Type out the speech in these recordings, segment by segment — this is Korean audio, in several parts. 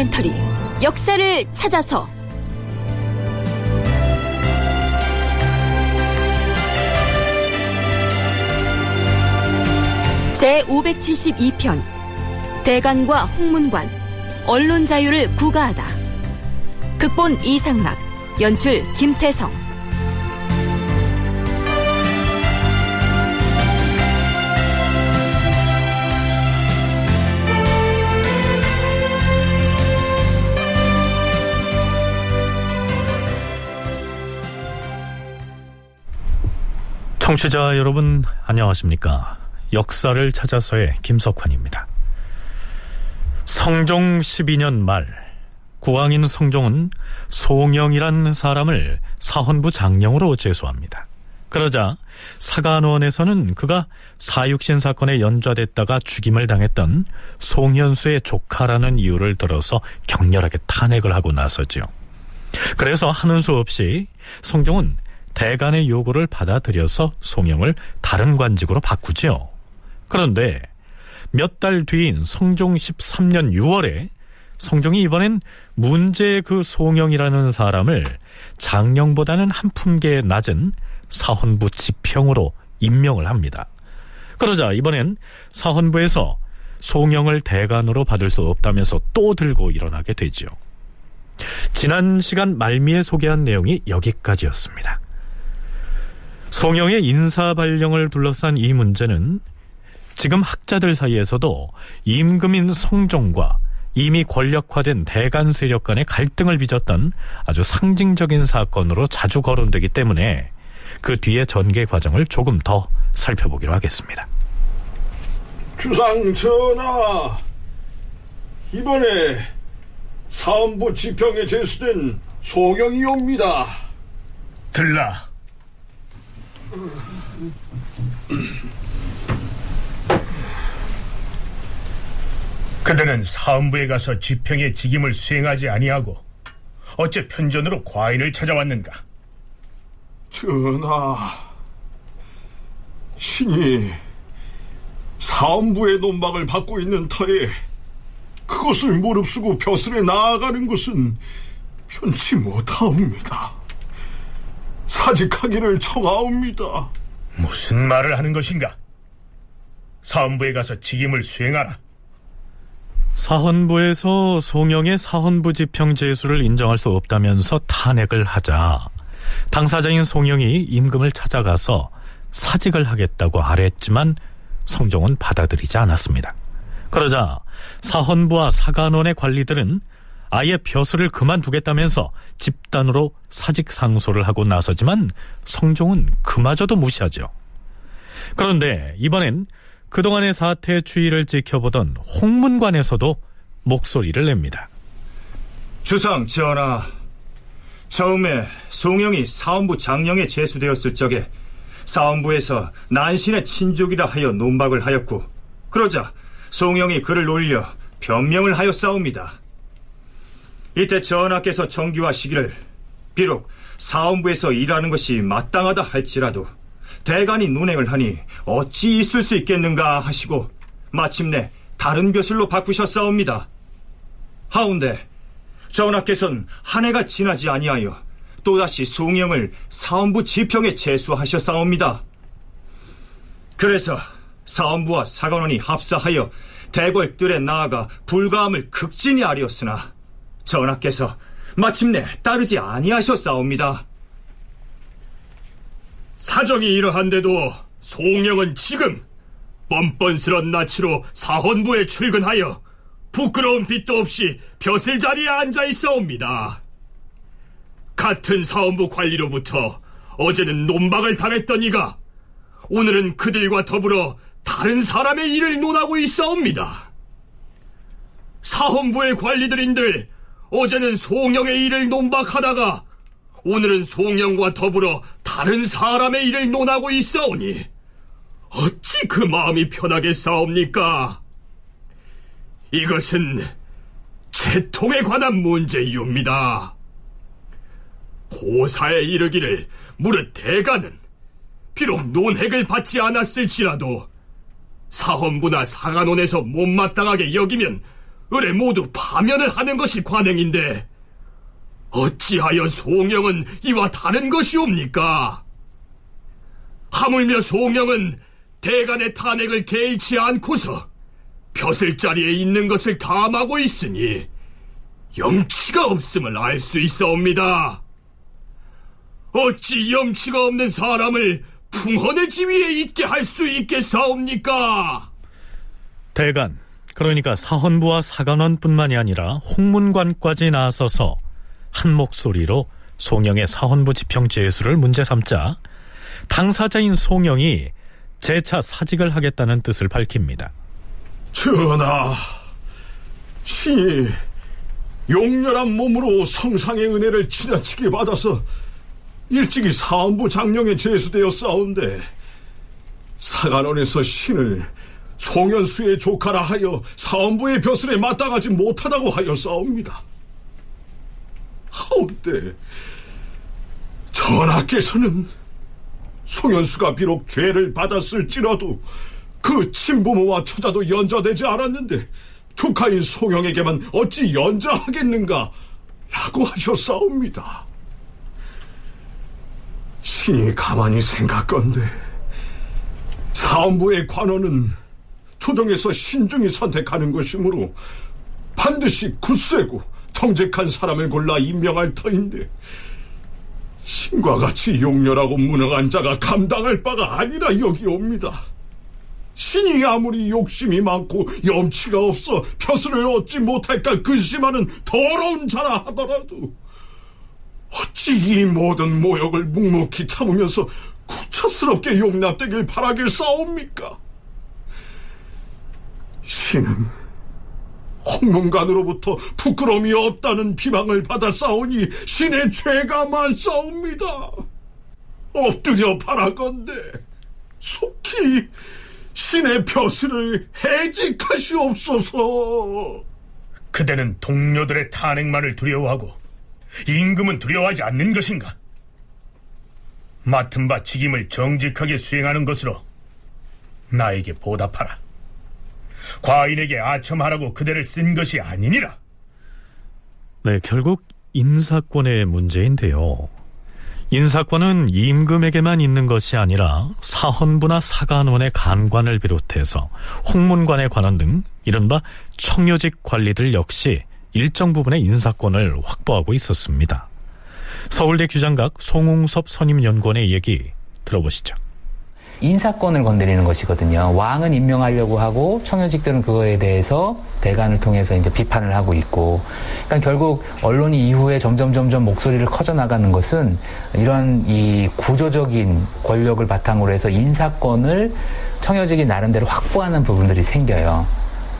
다큐멘터리 역사를 찾아서. 제 572편 대간과 홍문관 언론 자유를 구가하다. 극본 이상락 연출 김태성 청취자 여러분 안녕하십니까? 역사를 찾아서의 김석환입니다. 성종 12년 말 구왕인 성종은 송영이란 사람을 사헌부 장령으로 제소합니다. 그러자 사간원에서는 그가 사육신 사건에 연좌됐다가 죽임을 당했던 송현수의 조카라는 이유를 들어서 격렬하게 탄핵을 하고 나서죠 그래서 하는 수 없이 성종은 대간의 요구를 받아들여서 송영을 다른 관직으로 바꾸지요. 그런데 몇 달 뒤인 성종 13년 6월에 성종이 이번엔 문제의 그 송영이라는 사람을 장령보다는 한 품계 낮은 사헌부 지평으로 임명을 합니다. 그러자 이번엔 사헌부에서 송영을 대간으로 받을 수 없다면서 또 들고 일어나게 되지요. 지난 시간 말미에 소개한 내용이 여기까지였습니다. 송영의 인사 발령을 둘러싼 이 문제는 지금 학자들 사이에서도 임금인 성종과 이미 권력화된 대간 세력 간의 갈등을 빚었던 아주 상징적인 사건으로 자주 거론되기 때문에 그 뒤의 전개 과정을 조금 더 살펴보기로 하겠습니다. 주상 전하, 이번에 사헌부 지평에 제수된 송영이옵니다. 들라. 그들은 사헌부에 가서 지평의 직임을 수행하지 아니하고 어째 편전으로 과인을 찾아왔는가? 전하, 신이 사헌부의 논박을 받고 있는 터에 그것을 무릅쓰고 벼슬에 나아가는 것은 편치 못하옵니다. 사직하기를 청하옵니다. 무슨 말을 하는 것인가? 사헌부에 가서 직임을 수행하라. 사헌부에서 송영의 사헌부 지평 제수를 인정할 수 없다면서 탄핵을 하자 당사자인 송영이 임금을 찾아가서 사직을 하겠다고 아랬지만 성종은 받아들이지 않았습니다. 그러자 사헌부와 사간원의 관리들은 아예 벼슬을 그만두겠다면서 집단으로 사직 상소를 하고 나서지만 성종은 그마저도 무시하죠. 그런데 이번엔 그동안의 사태 추이를 지켜보던 홍문관에서도 목소리를 냅니다. 주상 전하, 처음에 송영이 사원부 장령에 제수되었을 적에 사원부에서 난신의 친족이라 하여 논박을 하였고 그러자 송영이 그를 올려 변명을 하여 싸웁니다. 이때 전하께서 정기화시기를 비록 사원부에서 일하는 것이 마땅하다 할지라도 대간이 눈행을 하니 어찌 있을 수 있겠는가 하시고 마침내 다른 벼슬로 바꾸셨사옵니다. 하운데 전하께서는 한 해가 지나지 아니하여 또다시 송영을 사원부 지평에 제수하셨사옵니다. 그래서 사원부와 사관원이 합사하여 대궐뜰에 나아가 불가함을 극진히 아리었으나 전하께서 마침내 따르지 아니하셨사옵니다. 사정이 이러한데도 송영은 지금 뻔뻔스런 낯으로 사헌부에 출근하여 부끄러운 빛도 없이 벼슬 자리에 앉아 있어옵니다. 같은 사헌부 관리로부터 어제는 논박을 당했던 이가 오늘은 그들과 더불어 다른 사람의 일을 논하고 있어옵니다. 사헌부의 관리들인들 어제는 송영의 일을 논박하다가 오늘은 송영과 더불어 다른 사람의 일을 논하고 있사오니 어찌 그 마음이 편하게 싸웁니까? 이것은 채통에 관한 문제이옵니다. 고사에 이르기를 무릇 대가는 비록 논핵을 받지 않았을지라도 사헌부나 사간원에서 못마땅하게 여기면 을에 모두 파면을 하는 것이 관행인데 어찌하여 송영은 이와 다른 것이옵니까? 하물며 송영은 대간의 탄핵을 개의치 않고서 벼슬 자리에 있는 것을 탐하고 있으니 염치가 없음을 알 수 있사옵니다. 어찌 염치가 없는 사람을 풍헌의 지위에 있게 할 수 있겠사옵니까? 대간, 그러니까 사헌부와 사관원뿐만이 아니라 홍문관까지 나서서 한 목소리로 송영의 사헌부 지평 제수를 문제 삼자 당사자인 송영이 재차 사직을 하겠다는 뜻을 밝힙니다. 전하, 신이 용렬한 몸으로 성상의 은혜를 지나치게 받아서 일찍이 사헌부 장령에 제수되어 싸운데 사관원에서 신을 송현수의 조카라 하여 사헌부의 벼슬에 마땅하지 못하다고 하여 싸웁니다. 하운데 전하께서는 송현수가 비록 죄를 받았을지라도 그 친부모와 처자도 연좌되지 않았는데 조카인 송영에게만 어찌 연좌하겠는가 라고 하셨사옵니다. 신이 가만히 생각건데 사원부의 관원은 초정에서 신중히 선택하는 것이므로 반드시 굳세고 정직한 사람을 골라 임명할 터인데 신과 같이 용렬하고 무능한 자가 감당할 바가 아니라 여기옵니다. 신이 아무리 욕심이 많고 염치가 없어 벼슬을 얻지 못할까 근심하는 더러운 자라 하더라도 어찌 이 모든 모욕을 묵묵히 참으면서 구차스럽게 용납되길 바라길 싸웁니까? 신은 홍문관으로부터 부끄러움이 없다는 비방을 받아 싸우니 신의 죄가 많싸웁니다. 엎드려 바라건대 속히 신의 벼슬을 해직하시옵소서. 그대는 동료들의 탄핵만을 두려워하고 임금은 두려워하지 않는 것인가? 맡은 바 직임을 정직하게 수행하는 것으로 나에게 보답하라. 과인에게 아첨하라고 그대를 쓴 것이 아니니라. 네, 결국 인사권의 문제인데요. 인사권은 임금에게만 있는 것이 아니라 사헌부나 사관원의 간관을 비롯해서 홍문관의 관원 등 이른바 청요직 관리들 역시 일정 부분의 인사권을 확보하고 있었습니다. 서울대 규장각 송웅섭 선임연구원의 얘기 들어보시죠. 인사권을 건드리는 것이거든요. 왕은 임명하려고 하고 청여직들은 그거에 대해서 대관을 통해서 이제 비판을 하고 있고, 그러니까 결국 언론이 이후에 점점 점점 목소리를 커져 나가는 것은 이런 이 구조적인 권력을 바탕으로 해서 인사권을 청여직이 나름대로 확보하는 부분들이 생겨요.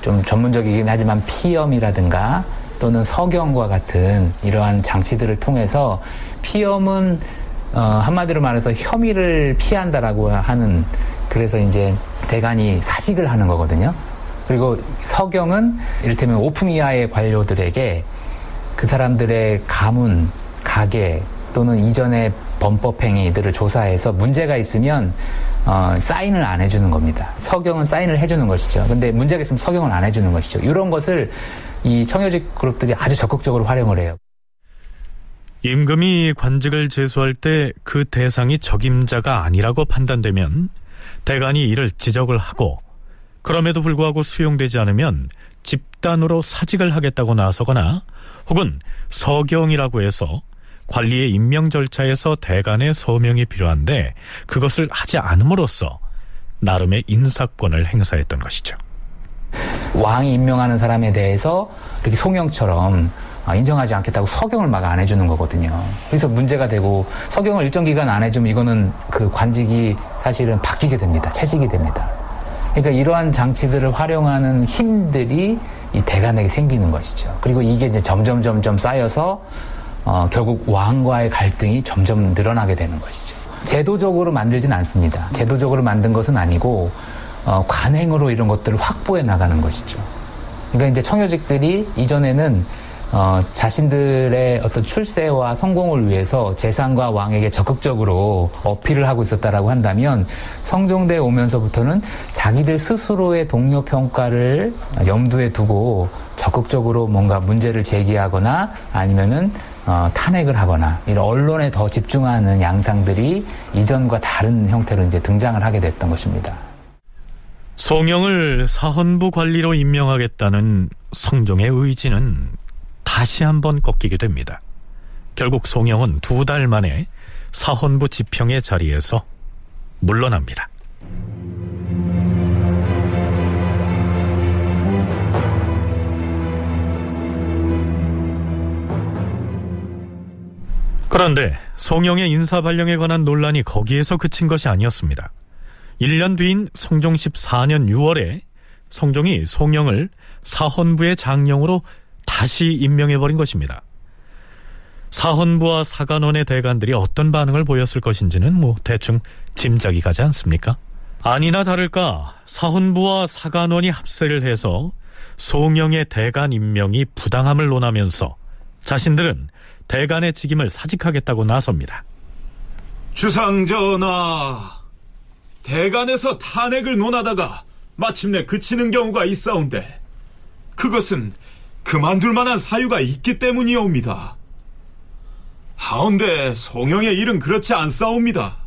좀 전문적이긴 하지만 피염이라든가 또는 서경과 같은 이러한 장치들을 통해서 피염은 어, 한마디로 말해서 혐의를 피한다라고 하는 그래서 이제 대간이 사직을 하는 거거든요. 그리고 서경은 이를테면 오품 이하의 관료들에게 그 사람들의 가문, 가계 또는 이전의 범법 행위들을 조사해서 문제가 있으면 어, 사인을 안 해주는 겁니다. 서경은 사인을 해주는 것이죠. 근데 문제가 있으면 서경을 안 해주는 것이죠. 이런 것을 이 청여직 그룹들이 아주 적극적으로 활용을 해요. 임금이 관직을 제수할 때 그 대상이 적임자가 아니라고 판단되면 대간이 이를 지적을 하고 그럼에도 불구하고 수용되지 않으면 집단으로 사직을 하겠다고 나서거나 혹은 서경이라고 해서 관리의 임명 절차에서 대간의 서명이 필요한데 그것을 하지 않음으로써 나름의 인사권을 행사했던 것이죠. 왕이 임명하는 사람에 대해서 이렇게 송영처럼 아, 인정하지 않겠다고 서경을 막 안 해주는 거거든요. 그래서 문제가 되고 서경을 일정 기간 안 해주면 이거는 그 관직이 사실은 바뀌게 됩니다. 채직이 됩니다. 그러니까 이러한 장치들을 활용하는 힘들이 이 대간에게 생기는 것이죠. 그리고 이게 이제 점점 점점 쌓여서 어, 결국 왕과의 갈등이 점점 늘어나게 되는 것이죠. 제도적으로 만들진 않습니다. 제도적으로 만든 것은 아니고 어, 관행으로 이런 것들을 확보해 나가는 것이죠. 그러니까 이제 청요직들이 이전에는 어, 자신들의 어떤 출세와 성공을 위해서 재상과 왕에게 적극적으로 어필을 하고 있었다라고 한다면 성종대에 오면서부터는 자기들 스스로의 동료 평가를 염두에 두고 적극적으로 뭔가 문제를 제기하거나 아니면은 어, 탄핵을 하거나 이런 언론에 더 집중하는 양상들이 이전과 다른 형태로 이제 등장을 하게 됐던 것입니다. 송영을 사헌부 관리로 임명하겠다는 성종의 의지는 다시 한번 꺾이게 됩니다. 결국 송영은 두 달 만에 사헌부 지평의 자리에서 물러납니다. 그런데 송영의 인사 발령에 관한 논란이 거기에서 그친 것이 아니었습니다. 1년 뒤인 성종 14년 6월에 성종이 송영을 사헌부의 장령으로 다시 임명해버린 것입니다. 사헌부와 사간원의 대관들이 어떤 반응을 보였을 것인지는 뭐 대충 짐작이 가지 않습니까? 아니나 다를까 사헌부와 사간원이 합세를 해서 송영의 대관 임명이 부당함을 논하면서 자신들은 대간의 직임을 사직하겠다고 나섭니다. 주상전하, 대간에서 탄핵을 논하다가 마침내 그치는 경우가 있사온데 그것은 그만둘 만한 사유가 있기 때문이옵니다. 하운데 송영의 일은 그렇지 않사옵니다.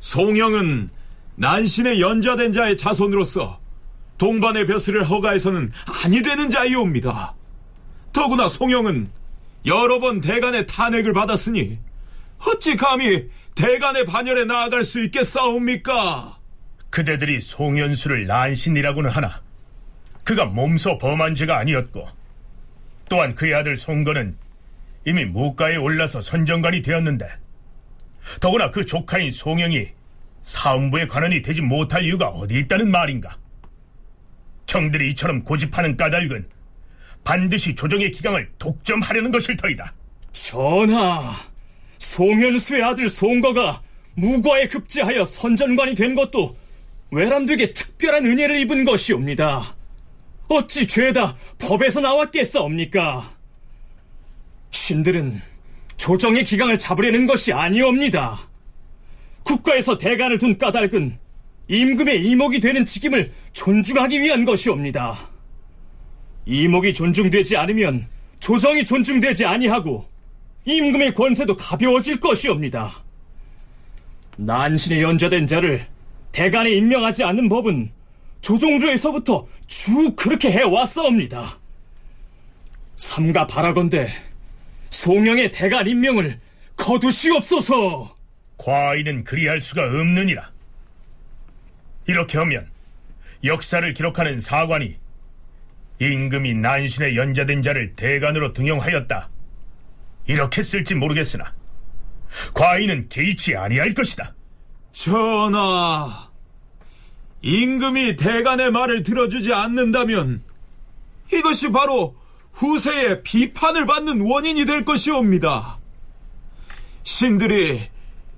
송영은 난신의 연좌된 자의 자손으로서 동반의 벼슬을 허가해서는 아니 되는 자이옵니다. 더구나 송영은 여러 번 대간의 탄핵을 받았으니 어찌 감히 대간의 반열에 나아갈 수 있겠사옵니까? 그대들이 송현수를 난신이라고는 하나 그가 몸소 범한 죄가 아니었고 또한 그의 아들 송건은 이미 무가에 올라서 선정관이 되었는데 더구나 그 조카인 송영이 사음부의 관원이 되지 못할 이유가 어디 있다는 말인가? 형들이 이처럼 고집하는 까닭은 반드시 조정의 기강을 독점하려는 것일 터이다. 전하, 송현수의 아들 송거가 무과에 급제하여 선전관이 된 것도 외람되게 특별한 은혜를 입은 것이옵니다. 어찌 죄다 법에서 나왔겠사옵니까? 신들은 조정의 기강을 잡으려는 것이 아니옵니다. 국가에서 대간을 둔 까닭은 임금의 이목이 되는 직임을 존중하기 위한 것이옵니다. 이목이 존중되지 않으면 조정이 존중되지 아니하고 임금의 권세도 가벼워질 것이옵니다. 난신에 연좌된 자를 대간에 임명하지 않는 법은 조종조에서부터 쭉 그렇게 해왔사옵니다. 삼가 바라건대 송영의 대간 임명을 거두시옵소서. 과인은 그리할 수가 없느니라. 이렇게 하면 역사를 기록하는 사관이 임금이 난신에 연좌된 자를 대간으로 등용하였다. 이렇게 쓸지 모르겠으나 과인은 개의치 아니할 것이다. 전하, 임금이 대간의 말을 들어주지 않는다면 이것이 바로 후세에 비판을 받는 원인이 될 것이옵니다. 신들이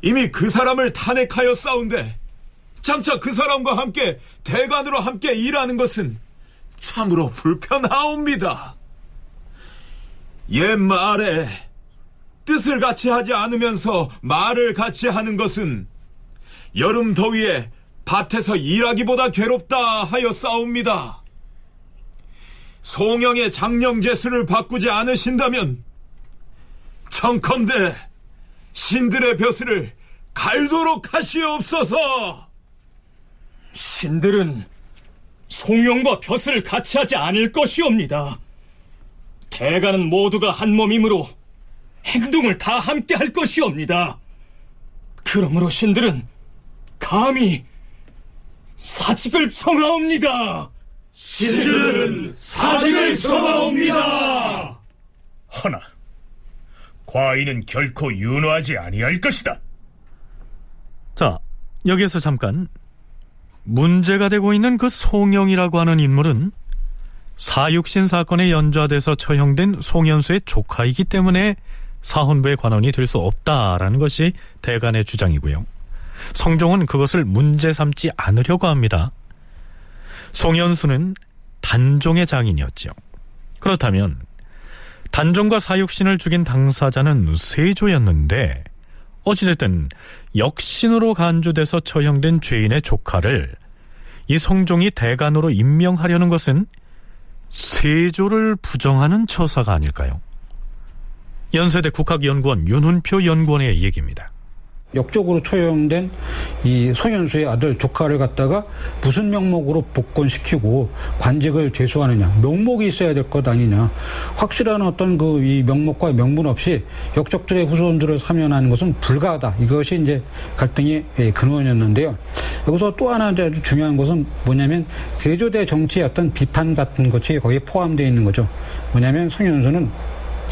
이미 그 사람을 탄핵하여 싸운데 장차 그 사람과 함께 대관으로 함께 일하는 것은 참으로 불편하옵니다. 옛말에 뜻을 같이 하지 않으면서 말을 같이 하는 것은 여름 더위에 밭에서 일하기보다 괴롭다 하여 싸웁니다. 송영의 장령제수를 바꾸지 않으신다면 청컨대 신들의 벼슬을 갈도록 하시옵소서. 신들은 송영과 벼슬을 같이 하지 않을 것이옵니다. 대가는 모두가 한 몸이므로 행동을 다 함께 할 것이옵니다. 그러므로 신들은 감히 사직을 청하옵니다. 신들은 사직을 청하옵니다. 허나 과인은 결코 윤호하지 아니할 것이다. 자, 여기에서 잠깐 문제가 되고 있는 그 송영이라고 하는 인물은 사육신 사건에 연좌돼서 처형된 송현수의 조카이기 때문에 사헌부의 관원이 될 수 없다라는 것이 대간의 주장이고요. 성종은 그것을 문제 삼지 않으려고 합니다. 송현수는 단종의 장인이었죠. 그렇다면 단종과 사육신을 죽인 당사자는 세조였는데 어찌됐든 역신으로 간주돼서 처형된 죄인의 조카를 이 성종이 대간으로 임명하려는 것은 세조를 부정하는 처사가 아닐까요? 연세대 국학연구원 윤훈표 연구원의 얘기입니다. 역적으로 처형된 이 송현수의 아들 조카를 갖다가 무슨 명목으로 복권시키고 관직을 제수하느냐 명목이 있어야 될 것 아니냐. 확실한 어떤 그 이 명목과 명분 없이 역적들의 후손들을 사면하는 것은 불가하다. 이것이 이제 갈등의 예, 근원이었는데요. 여기서 또 하나 아주 중요한 것은 뭐냐면 대조대 정치의 어떤 비판 같은 것이 거기에 포함되어 있는 거죠. 뭐냐면 송현수는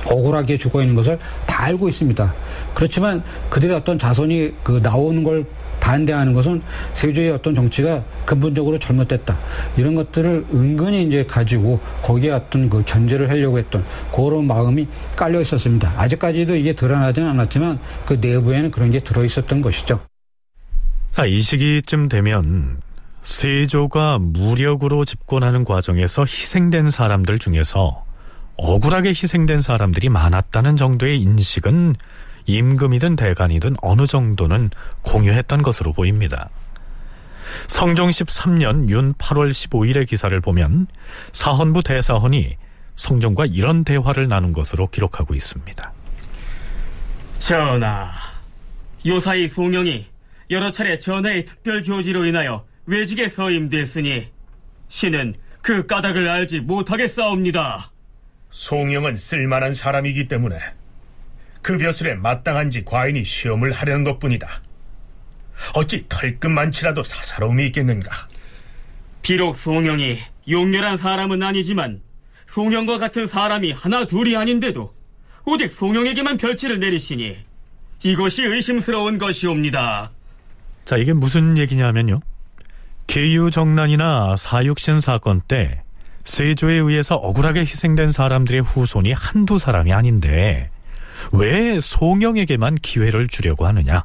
억울하게 죽어 있는 것을 다 알고 있습니다. 그렇지만 그들의 어떤 자손이 그 나오는 걸 반대하는 것은 세조의 어떤 정치가 근본적으로 잘못됐다. 이런 것들을 은근히 이제 가지고 거기에 어떤 그 견제를 하려고 했던 그런 마음이 깔려 있었습니다. 아직까지도 이게 드러나지는 않았지만 그 내부에는 그런 게 들어 있었던 것이죠. 자, 이 시기쯤 되면 세조가 무력으로 집권하는 과정에서 희생된 사람들 중에서 억울하게 희생된 사람들이 많았다는 정도의 인식은 임금이든 대간이든 어느 정도는 공유했던 것으로 보입니다. 성종 13년 윤 8월 15일의 기사를 보면 사헌부 대사헌이 성종과 이런 대화를 나눈 것으로 기록하고 있습니다. 전하, 요사이 송영이 여러 차례 전하의 특별 교지로 인하여 외직에 서임됐으니 신은 그 까닭을 알지 못하겠사옵니다. 송영은 쓸만한 사람이기 때문에 그 벼슬에 마땅한지 과인이 시험을 하려는 것뿐이다. 어찌 털끝만치라도 사사로움이 있겠는가? 비록 송영이 용렬한 사람은 아니지만 송영과 같은 사람이 하나 둘이 아닌데도 오직 송영에게만 별치를 내리시니 이것이 의심스러운 것이옵니다. 자, 이게 무슨 얘기냐면요. 계유정난이나 사육신 사건 때 세조에 의해서 억울하게 희생된 사람들의 후손이 한두 사람이 아닌데 왜 송영에게만 기회를 주려고 하느냐?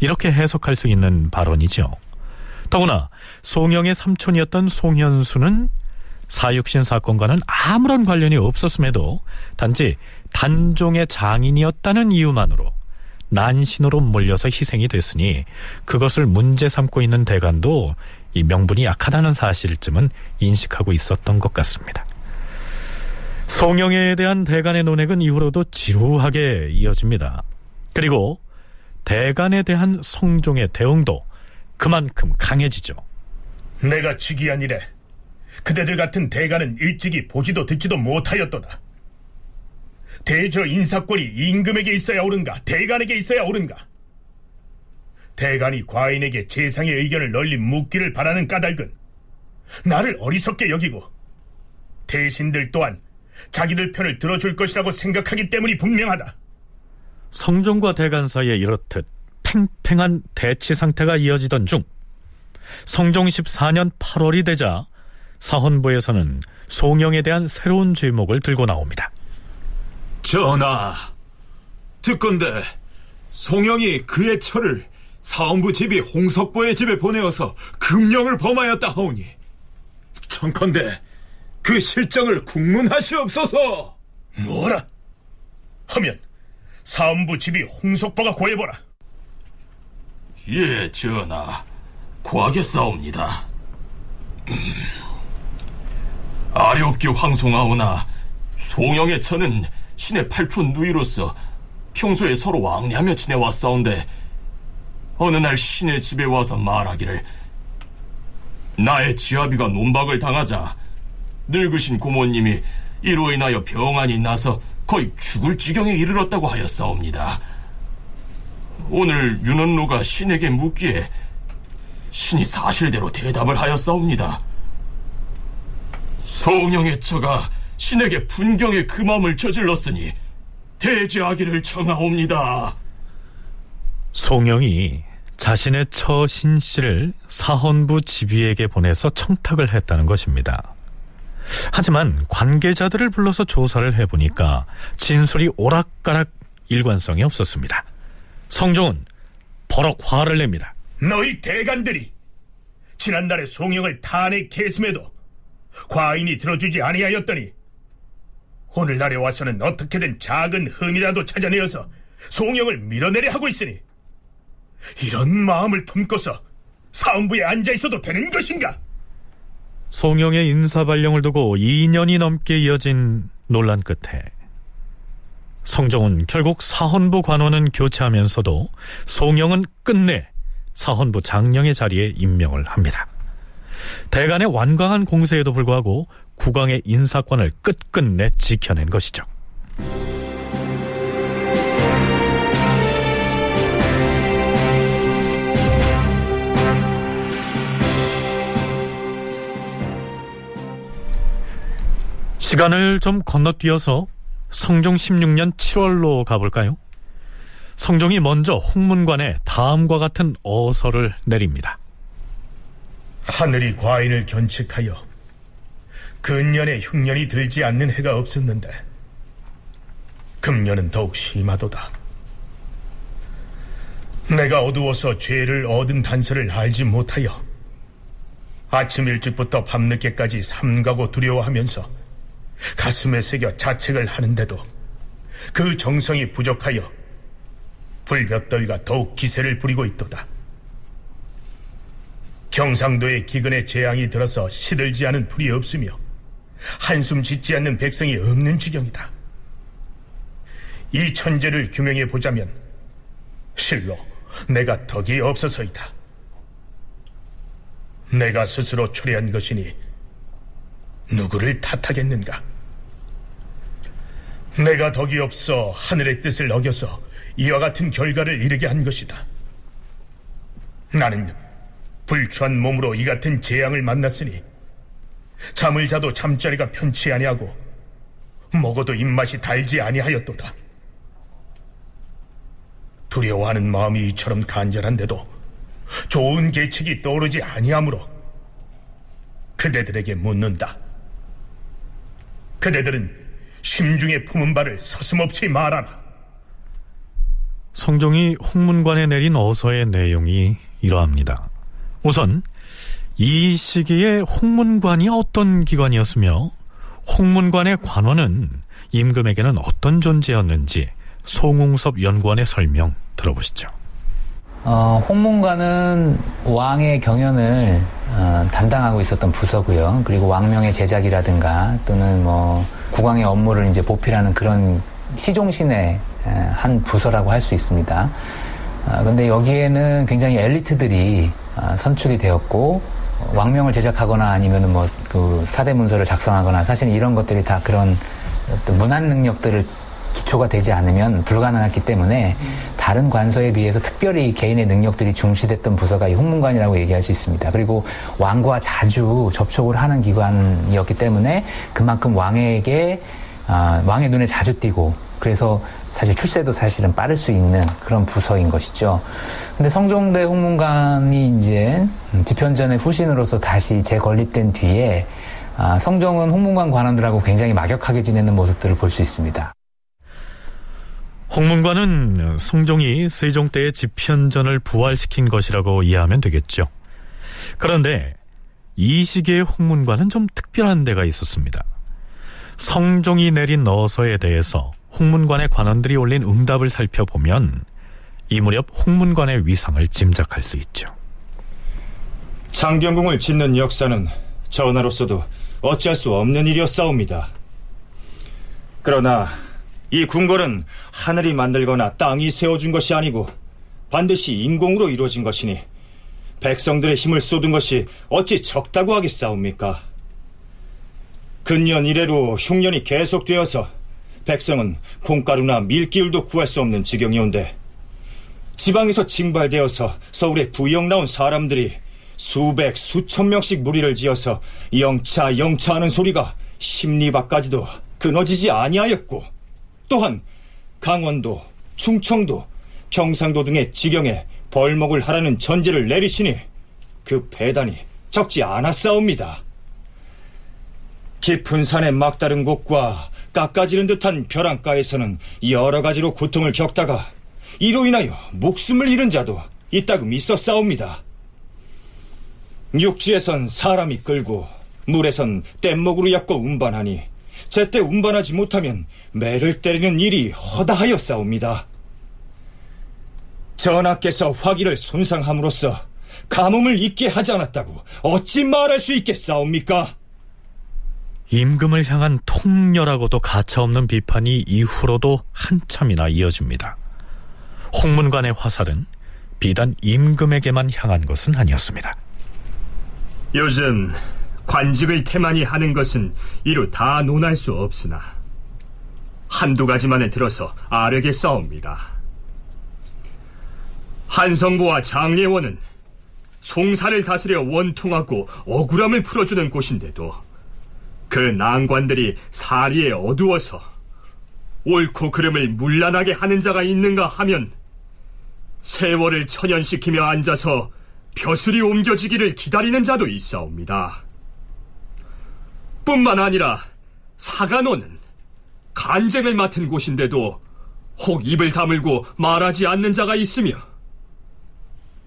이렇게 해석할 수 있는 발언이죠. 더구나 송영의 삼촌이었던 송현수는 사육신 사건과는 아무런 관련이 없었음에도 단지 단종의 장인이었다는 이유만으로 난신으로 몰려서 희생이 됐으니 그것을 문제 삼고 있는 대관도 이 명분이 약하다는 사실쯤은 인식하고 있었던 것 같습니다. 송영에 대한 대간의 논핵은 이후로도 지루하게 이어집니다. 그리고 대간에 대한 성종의 대응도 그만큼 강해지죠. 내가 즉위한 이래 그대들 같은 대간은 일찍이 보지도 듣지도 못하였도다. 대저 인사권이 임금에게 있어야 옳은가 대간에게 있어야 옳은가 대간이 과인에게 재상의 의견을 널리 묻기를 바라는 까닭은 나를 어리석게 여기고 대신들 또한 자기들 편을 들어줄 것이라고 생각하기 때문이 분명하다. 성종과 대간 사이에 이렇듯 팽팽한 대치 상태가 이어지던 중 성종 14년 8월이 되자 사헌부에서는 송영에 대한 새로운 죄목을 들고 나옵니다. 전하, 듣건대 송영이 그의 처를 사원부 집이 홍석보의 집에 보내어서 금령을 범하였다 하오니 청컨대 그 실정을 국문하시옵소서 뭐라? 하면 사원부 집이 홍석보가 고해보라 예, 전하. 고하겠사옵니다. 음. 아렵기 황송하오나 송영의 처는 신의 팔촌 누이로서 평소에 서로 왕래하며 지내왔사온데 어느 날 신의 집에 와서 말하기를 나의 지아비가 논박을 당하자 늙으신 고모님이 이로 인하여 병환이 나서 거의 죽을 지경에 이르렀다고 하였사옵니다. 오늘 윤원로가 신에게 묻기에 신이 사실대로 대답을 하였사옵니다. 송영의 처가 신에게 분경의 그 마음을 저질렀으니 대지하기를 청하옵니다. 송영이 자신의 처 신 씨를 사헌부 지휘에게 보내서 청탁을 했다는 것입니다. 하지만 관계자들을 불러서 조사를 해보니까 진술이 오락가락 일관성이 없었습니다. 성종은 버럭 화를 냅니다. 너희 대간들이 지난날에 송영을 탄핵했음에도 과인이 들어주지 아니하였더니 오늘날에 와서는 어떻게든 작은 흠이라도 찾아내어서 송영을 밀어내려 하고 있으니 이런 마음을 품고서 사원부에 앉아 있어도 되는 것인가? 송영의 인사 발령을 두고 2년이 넘게 이어진 논란 끝에 성종은 결국 사헌부 관원은 교체하면서도 송영은 끝내 사헌부 장령의 자리에 임명을 합니다. 대간의 완강한 공세에도 불구하고 국왕의 인사권을 끝끝내 지켜낸 것이죠. 시간을 좀 건너뛰어서 성종 16년 7월로 가볼까요? 성종이 먼저 홍문관에 다음과 같은 어서를 내립니다. 하늘이 과인을 견책하여 근년에 흉년이 들지 않는 해가 없었는데 금년은 더욱 심하도다. 내가 어두워서 죄를 얻은 단서를 알지 못하여 아침 일찍부터 밤늦게까지 삼가고 두려워하면서 가슴에 새겨 자책을 하는데도 그 정성이 부족하여 불볕더위가 더욱 기세를 부리고 있도다. 경상도의 기근에 재앙이 들어서 시들지 않은 풀이 없으며 한숨 짓지 않는 백성이 없는 지경이다. 이 천재를 규명해 보자면 실로 내가 덕이 없어서이다. 내가 스스로 초래한 것이니 누구를 탓하겠는가? 내가 덕이 없어 하늘의 뜻을 어겨서 이와 같은 결과를 이르게 한 것이다. 나는 불추한 몸으로 이 같은 재앙을 만났으니 잠을 자도 잠자리가 편치 아니하고 먹어도 입맛이 달지 아니하였도다. 두려워하는 마음이 이처럼 간절한데도 좋은 계책이 떠오르지 아니하므로 그대들에게 묻는다. 그대들은 심중에 품은 바를 서슴없이 말하라. 성종이 홍문관에 내린 어서의 내용이 이러합니다. 우선 이 시기에 홍문관이 어떤 기관이었으며 홍문관의 관원은 임금에게는 어떤 존재였는지 송웅섭 연구원의 설명 들어보시죠. 어, 홍문관은 왕의 경연을 어, 담당하고 있었던 부서고요. 그리고 왕명의 제작이라든가 또는 뭐 국왕의 업무를 이제 보필하는 그런 시종신의 한 부서라고 할 수 있습니다. 아, 근데 여기에는 굉장히 엘리트들이 아, 선출이 되었고 왕명을 제작하거나 아니면 뭐그 사대 문서를 작성하거나 사실 이런 것들이 다 그런 문안 능력들을 기초가 되지 않으면 불가능했기 때문에 다른 관서에 비해서 특별히 개인의 능력들이 중시됐던 부서가 이 홍문관이라고 얘기할 수 있습니다. 그리고 왕과 자주 접촉을 하는 기관이었기 때문에 그만큼 왕에게 아, 왕의 눈에 자주 띄고 그래서 사실 출세도 사실은 빠를 수 있는 그런 부서인 것이죠. 근데 성종대 홍문관이 이제 집현전의 후신으로서 다시 재건립된 뒤에 아, 성종은 홍문관 관원들하고 굉장히 막역하게 지내는 모습들을 볼 수 있습니다. 홍문관은 성종이 세종 때의 집현전을 부활시킨 것이라고 이해하면 되겠죠. 그런데 이 시기의 홍문관은 좀 특별한 데가 있었습니다. 성종이 내린 어서에 대해서 홍문관의 관원들이 올린 응답을 살펴보면 이 무렵 홍문관의 위상을 짐작할 수 있죠. 창경궁을 짓는 역사는 전하로서도 어찌할 수 없는 일이었사옵니다. 그러나 이 궁궐은 하늘이 만들거나 땅이 세워준 것이 아니고 반드시 인공으로 이루어진 것이니 백성들의 힘을 쏟은 것이 어찌 적다고 하겠사옵니까? 근년 이래로 흉년이 계속되어서 백성은 콩가루나 밀기울도 구할 수 없는 지경이온데 지방에서 징발되어서 서울에 부영 나온 사람들이 수백 수천 명씩 무리를 지어서 영차 영차하는 소리가 심리 밖까지도 끊어지지 아니하였고 또한 강원도, 충청도, 경상도 등의 지경에 벌목을 하라는 전제를 내리시니 그 배단이 적지 않았사옵니다. 깊은 산의 막다른 곳과 깎아지는 듯한 벼랑가에서는 여러 가지로 고통을 겪다가 이로 인하여 목숨을 잃은 자도 이따금 있었사옵니다. 육지에선 사람이 끌고 물에선 뗏목으로 엮어 운반하니 제때 운반하지 못하면 매를 때리는 일이 허다하였사옵니다. 전하께서 화기를 손상함으로써 가뭄을 잊게 하지 않았다고 어찌 말할 수 있겠사옵니까? 임금을 향한 통렬하고도 가차없는 비판이 이후로도 한참이나 이어집니다. 홍문관의 화살은 비단 임금에게만 향한 것은 아니었습니다. 요즘 관직을 태만히 하는 것은 이루 다 논할 수 없으나 한두 가지만을 들어서 아르게 싸웁니다. 한성부와 장례원은 송사를 다스려 원통하고 억울함을 풀어주는 곳인데도 그 난관들이 사리에 어두워서 옳고 그름을 문란하게 하는 자가 있는가 하면 세월을 천연시키며 앉아서 벼슬이 옮겨지기를 기다리는 자도 있사옵니다. 뿐만 아니라 사간호는 간쟁을 맡은 곳인데도 혹 입을 다물고 말하지 않는 자가 있으며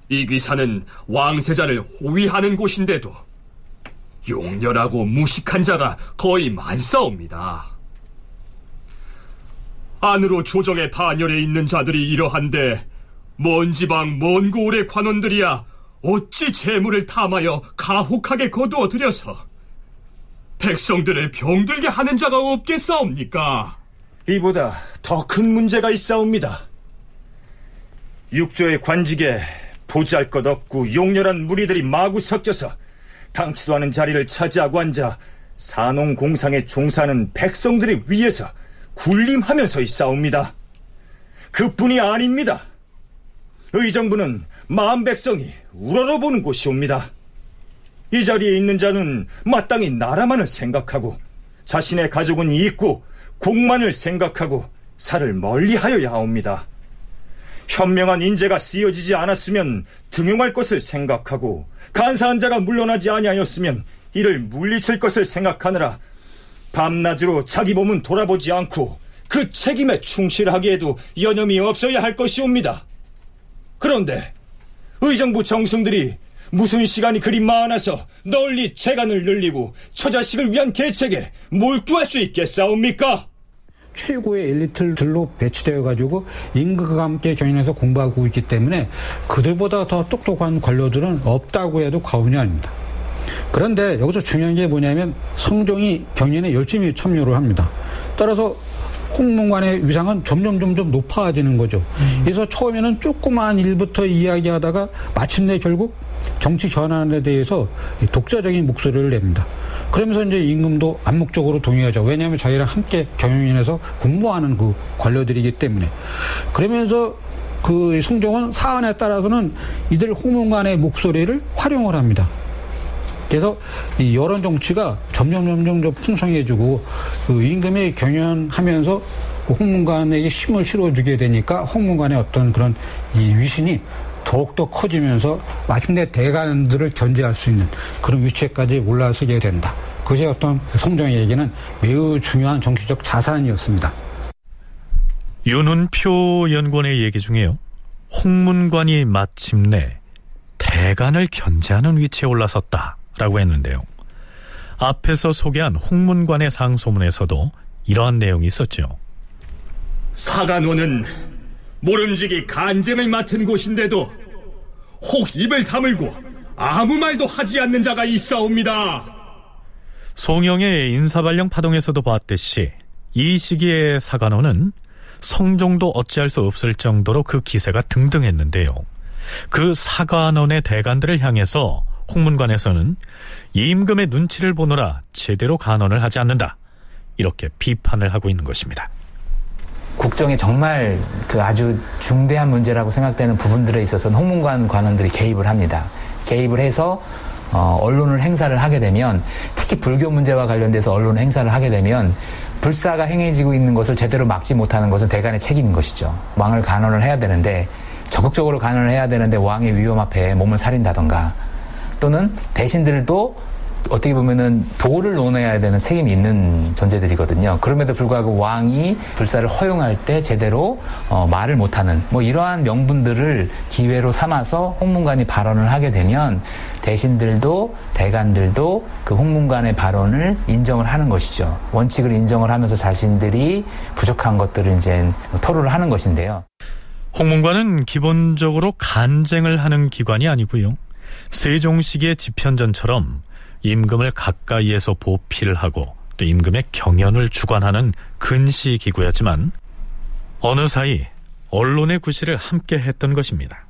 이 귀사는 왕세자를 호위하는 곳인데도 용렬하고 무식한 자가 거의 많사옵니다. 안으로 조정의 반열에 있는 자들이 이러한데 먼 지방 먼 고을의 관원들이야 어찌 재물을 탐하여 가혹하게 거두어 들여서 백성들을 병들게 하는 자가 없겠사옵니까? 이보다 더 큰 문제가 있사옵니다. 육조의 관직에 보잘 것 없고 용렬한 무리들이 마구 섞여서 당치도 않은 자리를 차지하고 앉아 산농공상에 종사하는 백성들의 위에서 군림하면서 있사옵니다. 그뿐이 아닙니다. 의정부는 마음 백성이 우러러보는 곳이옵니다. 이 자리에 있는 자는 마땅히 나라만을 생각하고 자신의 가족은 있고 공만을 생각하고 살을 멀리하여야 하옵니다. 현명한 인재가 쓰여지지 않았으면 등용할 것을 생각하고 간사한 자가 물러나지 아니하였으면 이를 물리칠 것을 생각하느라 밤낮으로 자기 몸은 돌아보지 않고 그 책임에 충실하기에도 여념이 없어야 할 것이옵니다. 그런데 의정부 정승들이 무슨 시간이 그리 많아서 널리 재간을 늘리고 처자식을 위한 계책에 몰두할 수 있겠사옵니까? 최고의 엘리트들로 배치되어 가지고 임금과 함께 견인해서 공부하고 있기 때문에 그들보다 더 똑똑한 관료들은 없다고 해도 과언이 아닙니다. 그런데 여기서 중요한 게 뭐냐면 성종이 경연에 열심히 참여를 합니다. 따라서 홍문관의 위상은 점점 점점 높아지는 거죠. 그래서 처음에는 조그마한 일부터 이야기하다가 마침내 결국 정치 전환에 대해서 독자적인 목소리를 냅니다. 그러면서 이제 임금도 암묵적으로 동의하죠. 왜냐하면 자기랑 함께 경영인에서 공부하는 그 관료들이기 때문에. 그러면서 그 성종은 사안에 따라서는 이들 홍문관의 목소리를 활용을 합니다. 그래서 이 여론 정치가 점점 점점 더 풍성해지고 그 임금이 경연하면서 그 홍문관에게 힘을 실어주게 되니까 홍문관의 어떤 그런 이 위신이 더욱더 커지면서 마침내 대관들을 견제할 수 있는 그런 위치에까지 올라서게 된다. 그것이 어떤 성종에게는 매우 중요한 정치적 자산이었습니다. 윤은표 연구원의 얘기 중에요. 홍문관이 마침내 대간을 견제하는 위치에 올라섰다라고 했는데요. 앞에서 소개한 홍문관의 상소문에서도 이러한 내용이 있었죠. 사간호는 모름지기 간쟁을 맡은 곳인데도 혹 입을 다물고 아무 말도 하지 않는 자가 있사옵니다. 송영의 인사발령 파동에서도 봤듯이 이 시기의 사관원은 성종도 어찌할 수 없을 정도로 그 기세가 등등했는데요. 그 사관원의 대관들을 향해서 홍문관에서는 임금의 눈치를 보느라 제대로 간언을 하지 않는다. 이렇게 비판을 하고 있는 것입니다. 국정에 정말 그 아주 중대한 문제라고 생각되는 부분들에 있어서는 홍문관 관원들이 개입을 합니다. 개입을 해서 어, 언론을 행사를 하게 되면 특히 불교 문제와 관련돼서 언론 행사를 하게 되면 불사가 행해지고 있는 것을 제대로 막지 못하는 것은 대간의 책임인 것이죠. 왕을 간언을 해야 되는데 적극적으로 간언을 해야 되는데 왕의 위험 앞에 몸을 살인다던가 또는 대신들도 어떻게 보면은 도를 논해야 되는 책임이 있는 존재들이거든요. 그럼에도 불구하고 왕이 불사를 허용할 때 제대로 어, 말을 못하는 뭐 이러한 명분들을 기회로 삼아서 홍문관이 발언을 하게 되면 대신들도 대관들도 그 홍문관의 발언을 인정을 하는 것이죠. 원칙을 인정을 하면서 자신들이 부족한 것들을 이제 토로를 하는 것인데요. 홍문관은 기본적으로 간쟁을 하는 기관이 아니고요. 세종시기의 집현전처럼 임금을 가까이에서 보필을 하고 또 임금의 경연을 주관하는 근시 기구였지만 어느 사이 언론의 구실을 함께 했던 것입니다.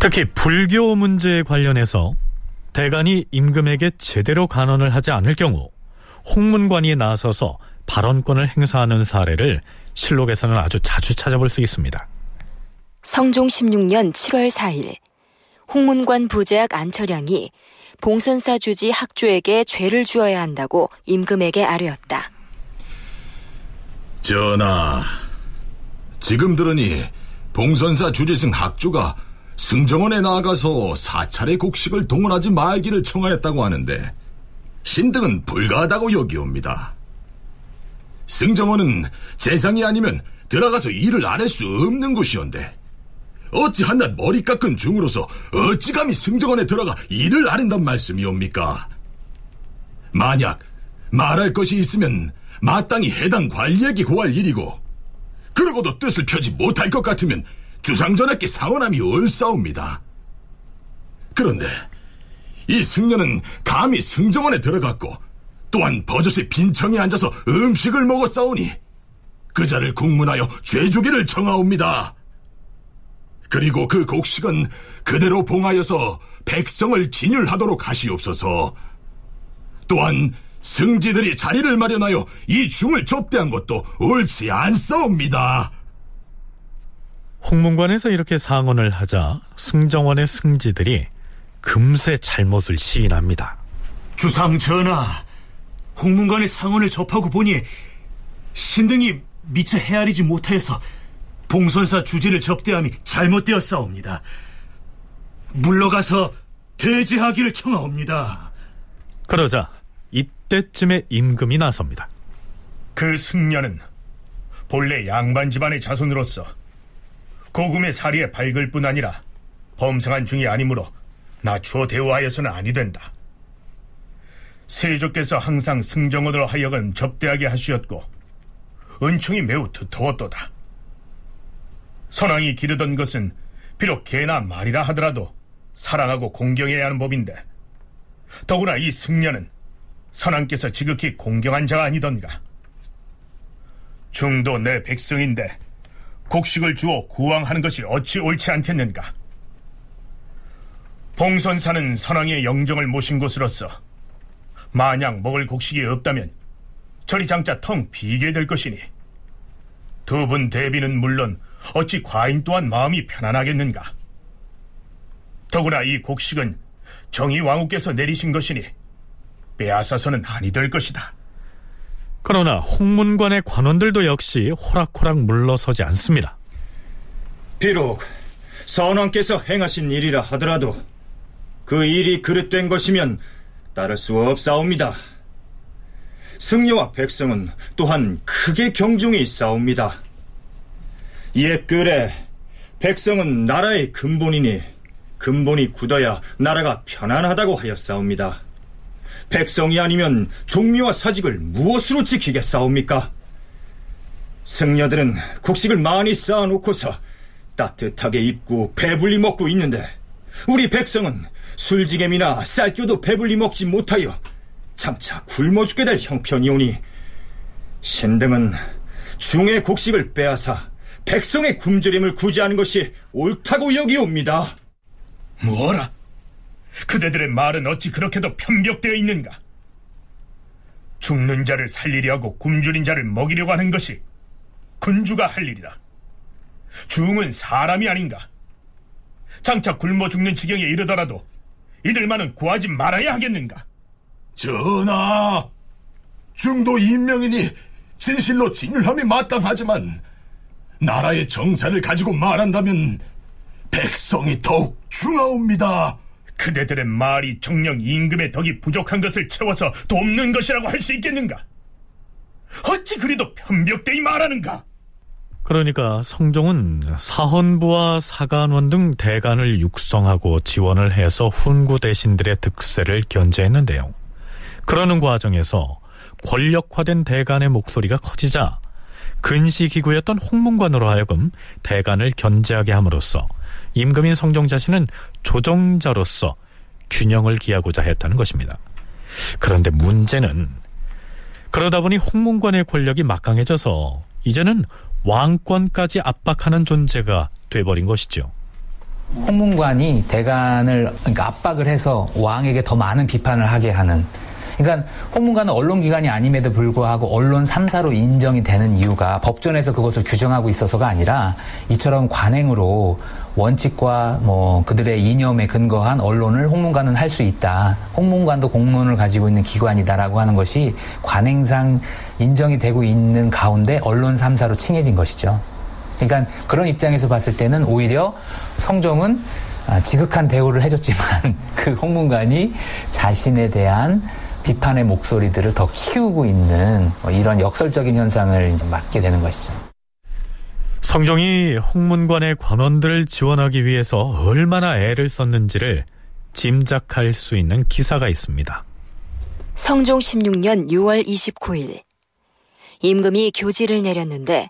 특히 불교 문제에 관련해서 대간이 임금에게 제대로 간언을 하지 않을 경우 홍문관이 나서서 발언권을 행사하는 사례를 실록에서는 아주 자주 찾아볼 수 있습니다. 성종 16년 7월 4일 홍문관 부제학 안철양이 봉선사 주지 학주에게 죄를 주어야 한다고 임금에게 아뢰었다. 전하, 지금 들으니 봉선사 주지승 학주가 승정원에 나아가서 사찰의 곡식을 동원하지 말기를 청하였다고 하는데 신등은 불가하다고 여기옵니다. 승정원은 재상이 아니면 들어가서 일을 안 할 수 없는 곳이온데 어찌 한낱 머리 깎은 중으로서 어찌 감히 승정원에 들어가 일을 안 한단 말씀이옵니까? 만약 말할 것이 있으면 마땅히 해당 관리에게 고할 일이고 그러고도 뜻을 펴지 못할 것 같으면 주상전하께 상언함이 옳사옵니다. 그런데 이 승려는 감히 승정원에 들어갔고 또한 버젓이 빈청에 앉아서 음식을 먹었사오니 그 자를 국문하여 죄주기를 청하옵니다. 그리고 그 곡식은 그대로 봉하여서 백성을 진율하도록 하시옵소서. 또한 승지들이 자리를 마련하여 이 중을 접대한 것도 옳지 않사옵니다. 홍문관에서 이렇게 상언을 하자 승정원의 승지들이 금세 잘못을 시인합니다. 주상 전하, 홍문관의 상언을 접하고 보니 신등이 미처 헤아리지 못하여서 봉선사 주지를 접대함이 잘못되었사옵니다. 물러가서 대제하기를 청하옵니다. 그러자 이때쯤에 임금이 나섭니다. 그 승려는 본래 양반 집안의 자손으로서 고금의 사리에 밝을 뿐 아니라 범상한 중이 아니므로 낮추어 대우하여서는 아니 된다. 세조께서 항상 승정원으로 하여금 접대하게 하시었고 은총이 매우 두터웠도다. 선왕이 기르던 것은 비록 개나 말이라 하더라도 사랑하고 공경해야 하는 법인데 더구나 이 승려는 선왕께서 지극히 공경한 자가 아니던가. 중도 내 백성인데 곡식을 주어 구왕하는 것이 어찌 옳지 않겠는가? 봉선사는 선왕의 영정을 모신 곳으로서 만약 먹을 곡식이 없다면 저리 장자 텅 비게 될 것이니 두 분 대비는 물론 어찌 과인 또한 마음이 편안하겠는가? 더구나 이 곡식은 정의 왕후께서 내리신 것이니 빼앗아서는 아니 될 것이다. 그러나 홍문관의 관원들도 역시 호락호락 물러서지 않습니다. 비록 선왕께서 행하신 일이라 하더라도 그 일이 그릇된 것이면 따를 수 없사옵니다. 승려와 백성은 또한 크게 경중이 있사옵니다. 옛글에 백성은 나라의 근본이니 근본이 굳어야 나라가 편안하다고 하였사옵니다. 백성이 아니면 종묘와 사직을 무엇으로 지키겠사옵니까? 승려들은 곡식을 많이 쌓아놓고서 따뜻하게 입고 배불리 먹고 있는데 우리 백성은 술지gem이나 쌀교도 배불리 먹지 못하여 장차 굶어 죽게 될 형편이오니 신등은 중의 곡식을 빼앗아 백성의 굶주림을 구제하는 것이 옳다고 여기옵니다. 뭐라? 그대들의 말은 어찌 그렇게도 편벽되어 있는가? 죽는 자를 살리려 하고 굶주린 자를 먹이려고 하는 것이 군주가 할 일이다. 중은 사람이 아닌가? 장차 굶어 죽는 지경에 이르더라도 이들만은 구하지 말아야 하겠는가? 전하, 중도 인명이니 진실로 진율함이 마땅하지만 나라의 정사를 가지고 말한다면 백성이 더욱 중하옵니다. 그대들의 말이 정령 임금의 덕이 부족한 것을 채워서 돕는 것이라고 할 수 있겠는가? 어찌 그리도 편벽되이 말하는가? 그러니까 성종은 사헌부와 사간원 등 대간을 육성하고 지원을 해서 훈구 대신들의 득세를 견제했는데요. 그러는 과정에서 권력화된 대간의 목소리가 커지자 근시기구였던 홍문관으로 하여금 대간을 견제하게 함으로써 임금인 성종 자신은 조정자로서 균형을 기하고자 했다는 것입니다. 그런데 문제는 그러다 보니 홍문관의 권력이 막강해져서 이제는 왕권까지 압박하는 존재가 돼버린 것이죠. 홍문관이 대간을 그러니까 압박을 해서 왕에게 더 많은 비판을 하게 하는 그러니까 홍문관은 언론기관이 아님에도 불구하고 언론 3사로 인정이 되는 이유가 법전에서 그것을 규정하고 있어서가 아니라 이처럼 관행으로 원칙과 뭐 그들의 이념에 근거한 언론을 홍문관은 할 수 있다. 홍문관도 공문을 가지고 있는 기관이다라고 하는 것이 관행상 인정이 되고 있는 가운데 언론 3사로 칭해진 것이죠. 그러니까 그런 입장에서 봤을 때는 오히려 성종은 아, 지극한 대우를 해줬지만 그 홍문관이 자신에 대한 비판의 목소리들을 더 키우고 있는 뭐 이런 역설적인 현상을 이제 맞게 되는 것이죠. 성종이 홍문관의 관원들을 지원하기 위해서 얼마나 애를 썼는지를 짐작할 수 있는 기사가 있습니다. 성종 16년 6월 29일 임금이 교지를 내렸는데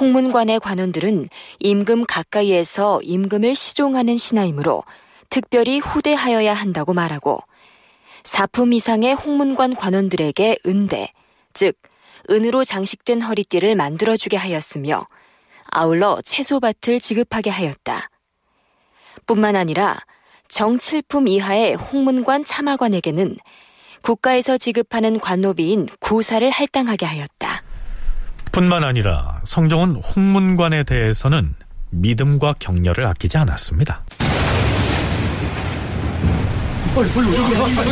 홍문관의 관원들은 임금 가까이에서 임금을 시종하는 신하이므로 특별히 후대하여야 한다고 말하고 사품 이상의 홍문관 관원들에게 은대, 즉 은으로 장식된 허리띠를 만들어주게 하였으며 아울러 채소밭을 지급하게 하였다. 뿐만 아니라 정칠품 이하의 홍문관 참하관에게는 국가에서 지급하는 관노비인 구사를 할당하게 하였다. 뿐만 아니라 성종은 홍문관에 대해서는 믿음과 격려를 아끼지 않았습니다.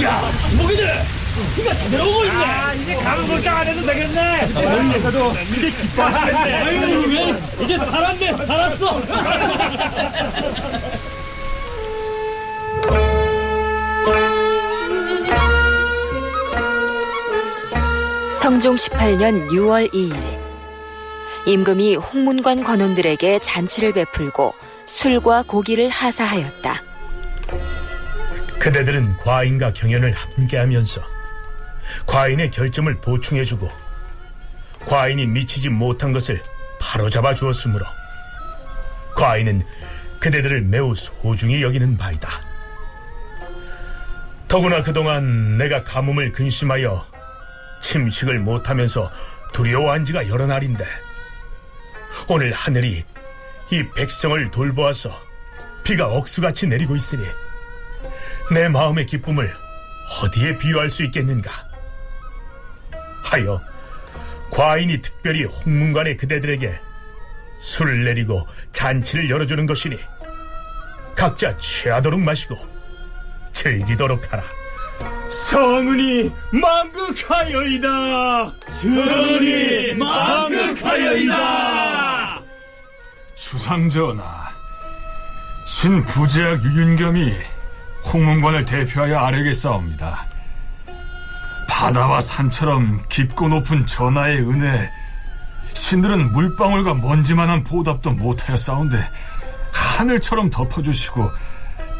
야, 목이들! 이가 제대로 오고 있네! 아, 이제 가는 걸까 안 해도 되겠네! 멀리서도 이제 기뻐하시겠네! 아유, 이제 살았네, 살았어! 성종 18년 6월 2일 임금이 홍문관 관원들에게 잔치를 베풀고 술과 고기를 하사하였다. 그대들은 과인과 경연을 함께하면서 과인의 결점을 보충해주고 과인이 미치지 못한 것을 바로잡아 주었으므로 과인은 그대들을 매우 소중히 여기는 바이다. 더구나 그동안 내가 가뭄을 근심하여 침식을 못하면서 두려워한 지가 여러 날인데 오늘 하늘이 이 백성을 돌보아서 비가 억수같이 내리고 있으니 내 마음의 기쁨을 어디에 비유할 수 있겠는가? 하여 과인이 특별히 홍문관의 그대들에게 술을 내리고 잔치를 열어주는 것이니 각자 취하도록 마시고 즐기도록 하라. 성은이 망극하여이다. 성은이 망극하여이다. 주상전하, 신부제학 유윤겸이 홍문관을 대표하여 아뢰겠사옵니다. 바다와 산처럼 깊고 높은 전하의 은혜, 신들은 물방울과 먼지만한 보답도 못하여 싸운데 하늘처럼 덮어주시고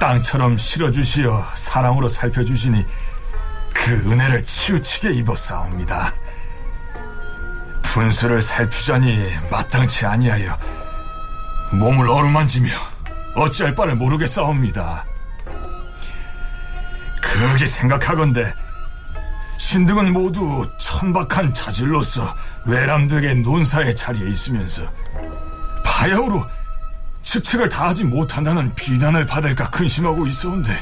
땅처럼 실어주시어 사랑으로 살펴주시니 그 은혜를 치우치게 입었사옵니다. 분수를 살피자니 마땅치 아니하여 몸을 어루만지며 어찌할 바를 모르겠사옵니다. 그렇게 생각하건대 신등은 모두 천박한 자질로서 외람되게 논사의 자리에 있으면서 바야흐로 직책을 다하지 못한다는 비난을 받을까 근심하고 있었는데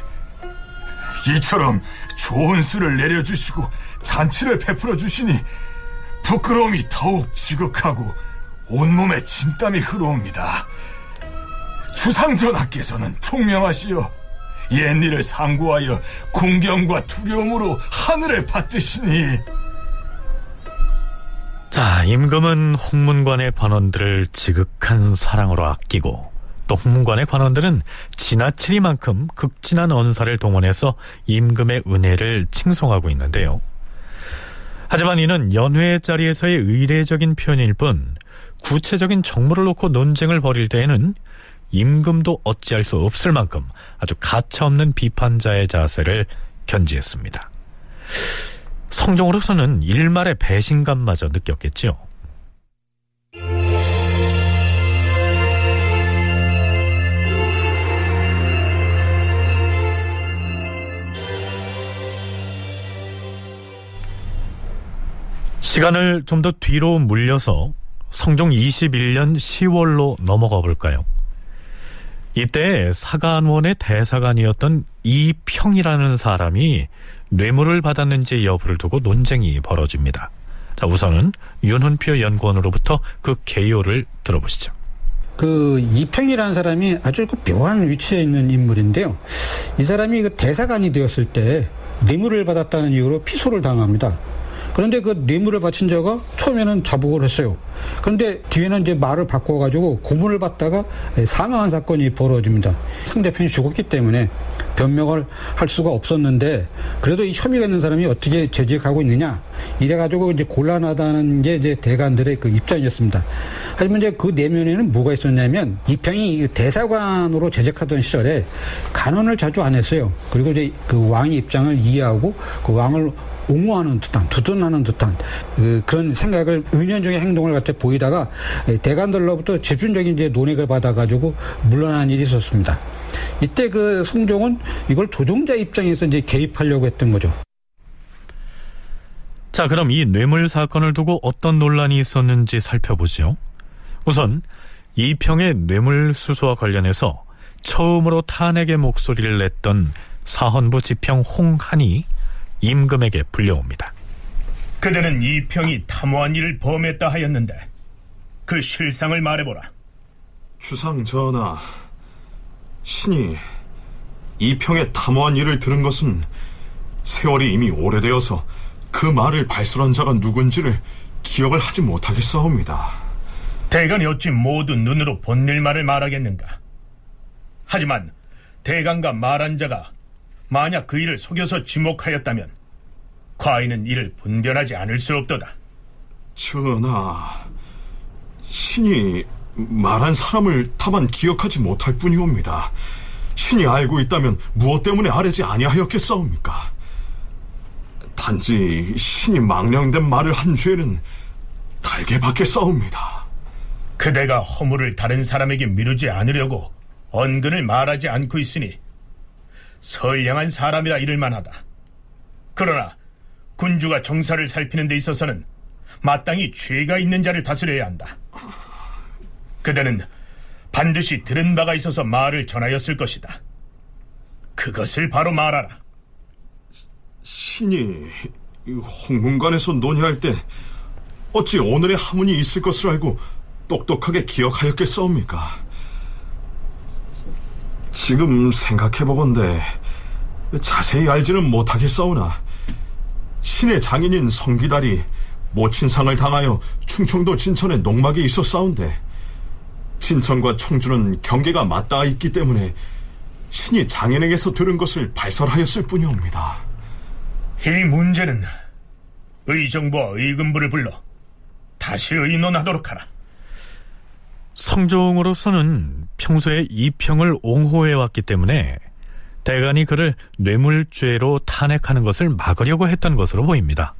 이처럼 좋은 수를 내려주시고 잔치를 베풀어 주시니 부끄러움이 더욱 지극하고 온몸에 진땀이 흐르옵니다. 주상전하께서는 총명하시어 옛일을 상고하여 공경과 두려움으로 하늘을 받드시니 자, 임금은 홍문관의 관원들을 지극한 사랑으로 아끼고 또 홍문관의 관원들은 지나치리만큼 극진한 언사를 동원해서 임금의 은혜를 칭송하고 있는데요. 하지만 이는 연회 자리에서의 의례적인 표현일 뿐 구체적인 정무를 놓고 논쟁을 벌일 때에는 임금도 어찌할 수 없을 만큼 아주 가차없는 비판자의 자세를 견지했습니다. 성종으로서는 일말의 배신감마저 느꼈겠지요. 시간을 좀 더 뒤로 물려서 성종 21년 10월로 넘어가 볼까요? 이때 사간원의 대사관이었던 이평이라는 사람이 뇌물을 받았는지 여부를 두고 논쟁이 벌어집니다. 자, 우선은 윤훈표 연구원으로부터 그 개요를 들어보시죠. 그 이평이라는 사람이 아주 그 묘한 위치에 있는 인물인데요. 이 사람이 그 대사관이 되었을 때 뇌물을 받았다는 이유로 피소를 당합니다. 그런데 그 뇌물을 바친 자가 처음에는 자복을 했어요. 그런데 뒤에는 이제 말을 바꿔가지고 고문을 받다가 사망한 사건이 벌어집니다. 상대편이 죽었기 때문에 변명을 할 수가 없었는데 그래도 이 혐의가 있는 사람이 어떻게 재직하고 있느냐 이래가지고 이제 곤란하다는 게 이제 대관들의 그 입장이었습니다. 하지만 이제 그 내면에는 뭐가 있었냐면 이평이 대사관으로 재직하던 시절에 간언을 자주 안 했어요. 그리고 이제 그 왕의 입장을 이해하고 그 왕을 옹호하는 듯한 두둔하는 듯한 그, 그런 생각을 은연중의 행동을 갖다 보이다가 대관들로부터 집중적인 이제 논의를 받아가지고 물러난 일이 있었습니다. 이때 그 성종은 이걸 조종자 입장에서 이제 개입하려고 했던 거죠. 자, 그럼 이 뇌물 사건을 두고 어떤 논란이 있었는지 살펴보죠. 우선 이평의 뇌물 수수와 관련해서 처음으로 탄핵의 목소리를 냈던 사헌부 지평 홍한이 임금에게 불려옵니다. 그대는 이평이 탐호한 일을 범했다 하였는데 그 실상을 말해보라. 주상 전하, 신이 이평의 탐호한 일을 들은 것은 세월이 이미 오래되어서 그 말을 발설한 자가 누군지를 기억을 하지 못하겠사옵니다. 대간이 어찌 모두 눈으로 본 일만을 말하겠는가? 하지만 대간과 말한 자가 만약 그 일을 속여서 지목하였다면 과인은 이를 분별하지 않을 수 없도다. 전하, 신이 말한 사람을 다만 기억하지 못할 뿐이옵니다. 신이 알고 있다면 무엇 때문에 아뢰지 아니하였겠사옵니까? 단지 신이 망령된 말을 한 죄는 달게밖에 싸웁니다. 그대가 허물을 다른 사람에게 미루지 않으려고 언근을 말하지 않고 있으니 선량한 사람이라 이를 만하다. 그러나 군주가 정사를 살피는 데 있어서는 마땅히 죄가 있는 자를 다스려야 한다. 그대는 반드시 들은 바가 있어서 말을 전하였을 것이다. 그것을 바로 말하라. 신이 홍문관에서 논의할 때 어찌 오늘의 하문이 있을 것을 알고 똑똑하게 기억하였겠사옵니까? 지금 생각해보건대 자세히 알지는 못하겠사오나 신의 장인인 성기달이 모친상을 당하여 충청도 진천에 농막에 있었사온데 진천과 청주는 경계가 맞닿아 있기 때문에 신이 장인에게서 들은 것을 발설하였을 뿐이옵니다. 이 문제는 의정부와 의금부를 불러 다시 의논하도록 하라. 성종으로서는 평소에 이평을 옹호해왔기 때문에 대간이 그를 뇌물죄로 탄핵하는 것을 막으려고 했던 것으로 보입니다.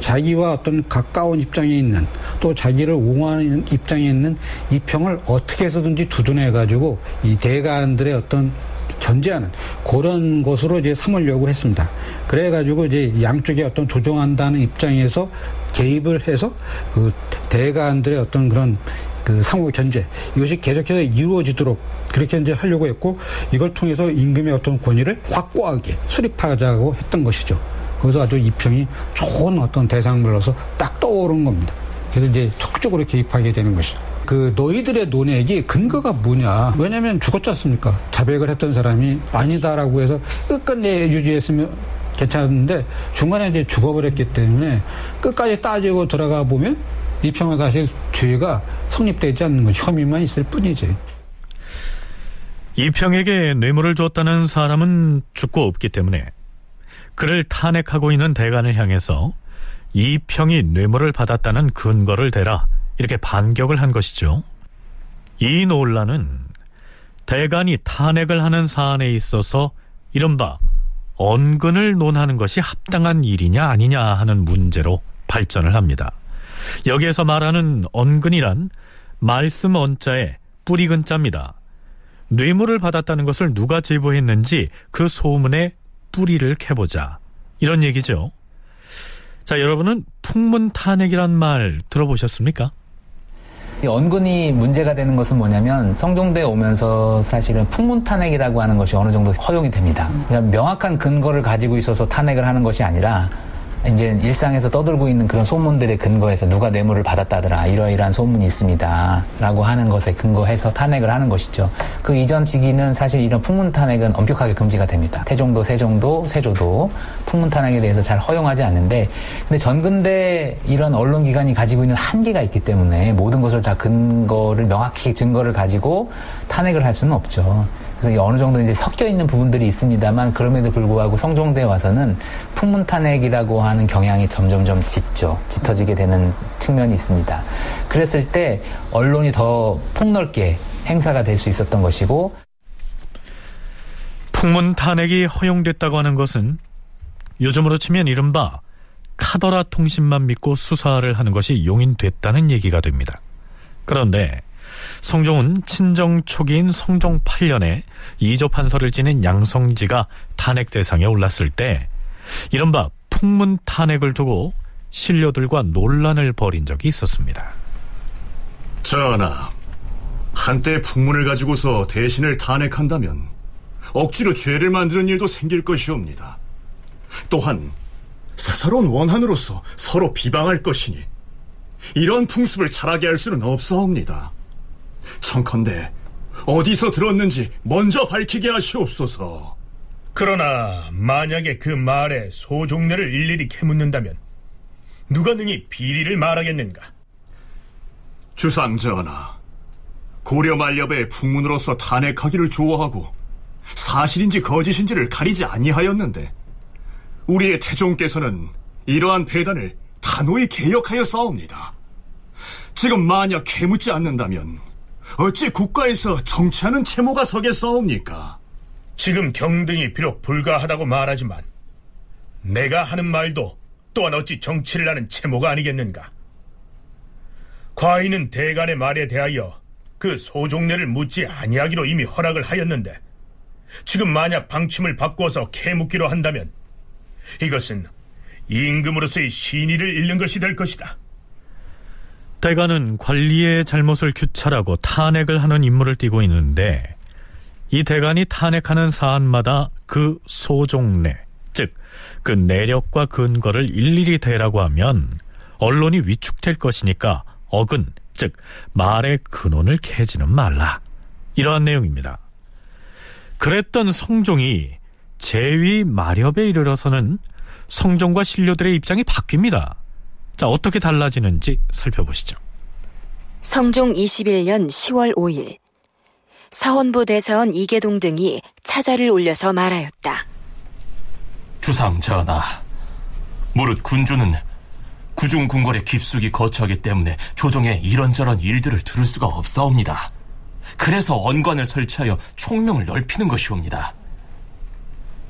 자기와 어떤 가까운 입장에 있는 또 자기를 옹호하는 입장에 있는 이평을 어떻게 해서든지 두둔해 가지고 이 대간들의 어떤 견제하는 그런 것으로 이제 삼으려고 했습니다. 그래 가지고 이제 양쪽에 어떤 조정한다는 입장에서 개입을 해서 그 대간들의 어떤 그런 그 상호 견제 이것이 계속해서 이루어지도록 그렇게 이제 하려고 했고 이걸 통해서 임금의 어떤 권위를 확고하게 수립하자고 했던 것이죠. 거기서 아주 이 평이 좋은 어떤 대상물로서 딱 떠오른 겁니다. 그래서 이제 적극적으로 개입하게 되는 것이죠. 그 너희들의 논의이 근거가 뭐냐? 왜냐하면 죽었지 않습니까? 자백을 했던 사람이 아니다라고 해서 끝끝내 유지했으면 괜찮았는데 중간에 이제 죽어버렸기 때문에 끝까지 따지고 들어가 보면 이 평은 사실 죄가 성립되지 않는 것 혐의만 있을 뿐이지. 이평에게 뇌물을 줬다는 사람은 죽고 없기 때문에 그를 탄핵하고 있는 대관을 향해서 이평이 뇌물을 받았다는 근거를 대라 이렇게 반격을 한 것이죠. 이 논란은 대관이 탄핵을 하는 사안에 있어서 이른바 언근을 논하는 것이 합당한 일이냐 아니냐 하는 문제로 발전을 합니다. 여기에서 말하는 언근이란 말씀 언자에 뿌리 근자입니다. 뇌물을 받았다는 것을 누가 제보했는지 그 소문의 뿌리를 캐보자. 이런 얘기죠. 자, 여러분은 풍문탄핵이란 말 들어보셨습니까? 이 언근이 문제가 되는 것은 뭐냐면 성종대에 오면서 사실은 풍문탄핵이라고 하는 것이 어느 정도 허용이 됩니다. 그러니까 명확한 근거를 가지고 있어서 탄핵을 하는 것이 아니라 이제 일상에서 떠들고 있는 그런 소문들의 근거에서 누가 뇌물을 받았다더라 이러이러한 소문이 있습니다. 라고 하는 것에 근거해서 탄핵을 하는 것이죠. 그 이전 시기는 사실 이런 풍문 탄핵은 엄격하게 금지가 됩니다. 태종도 세종도 세조도 풍문 탄핵에 대해서 잘 허용하지 않는데 근데 전근대 이런 언론 기관이 가지고 있는 한계가 있기 때문에 모든 것을 다 근거를 명확히 증거를 가지고 탄핵을 할 수는 없죠 그래서 어느 정도 이제 섞여 있는 부분들이 있습니다만 그럼에도 불구하고 성종대에 와서는 풍문탄핵이라고 하는 경향이 점점점 짙죠. 짙어지게 되는 측면이 있습니다. 그랬을 때 언론이 더 폭넓게 행사가 될 수 있었던 것이고 풍문탄핵이 허용됐다고 하는 것은 요즘으로 치면 이른바 카더라 통신만 믿고 수사를 하는 것이 용인됐다는 얘기가 됩니다. 그런데 성종은 친정 초기인 성종 8년에 이조 판서를 지낸 양성지가 탄핵 대상에 올랐을 때 이른바 풍문 탄핵을 두고 신료들과 논란을 벌인 적이 있었습니다. 전하, 한때 풍문을 가지고서 대신을 탄핵한다면 억지로 죄를 만드는 일도 생길 것이옵니다. 또한 사사로운 원한으로서 서로 비방할 것이니 이런 풍습을 잘하게 할 수는 없사옵니다. 청컨대 어디서 들었는지 먼저 밝히게 하시옵소서. 그러나 만약에 그 말에 소종례를 일일이 캐묻는다면 누가 능히 비리를 말하겠는가? 주상 전하, 고려 만렵에 풍문으로서 탄핵하기를 좋아하고 사실인지 거짓인지를 가리지 아니하였는데 우리의 태종께서는 이러한 배단을 단호히 개혁하여 싸웁니다. 지금 만약 캐묻지 않는다면 어찌 국가에서 정치하는 채모가 서겠사옵니까? 지금 경등이 비록 불가하다고 말하지만 내가 하는 말도 또한 어찌 정치를 하는 채모가 아니겠는가? 과인은 대간의 말에 대하여 그 소종례를 묻지 아니하기로 이미 허락을 하였는데 지금 만약 방침을 바꾸어서 캐묻기로 한다면 이것은 임금으로서의 신의를 잃는 것이 될 것이다. 대가는 관리의 잘못을 규찰하고 탄핵을 하는 임무를 띠고 있는데 이 대간이 탄핵하는 사안마다 그 소종례, 즉 그 내력과 근거를 일일이 대라고 하면 언론이 위축될 것이니까 어근, 즉 말의 근원을 캐지는 말라. 이러한 내용입니다. 그랬던 성종이 제위 마렵에 이르러서는 성종과 신료들의 입장이 바뀝니다. 자, 어떻게 달라지는지 살펴보시죠. 성종 21년 10월 5일 사헌부 대사원 이계동 등이 차자를 올려서 말하였다. 주상 전하, 무릇 군주는 구중 궁궐의 깊숙이 거처하기 때문에 조정의 이런저런 일들을 들을 수가 없사옵니다. 그래서 언관을 설치하여 총명을 넓히는 것이옵니다.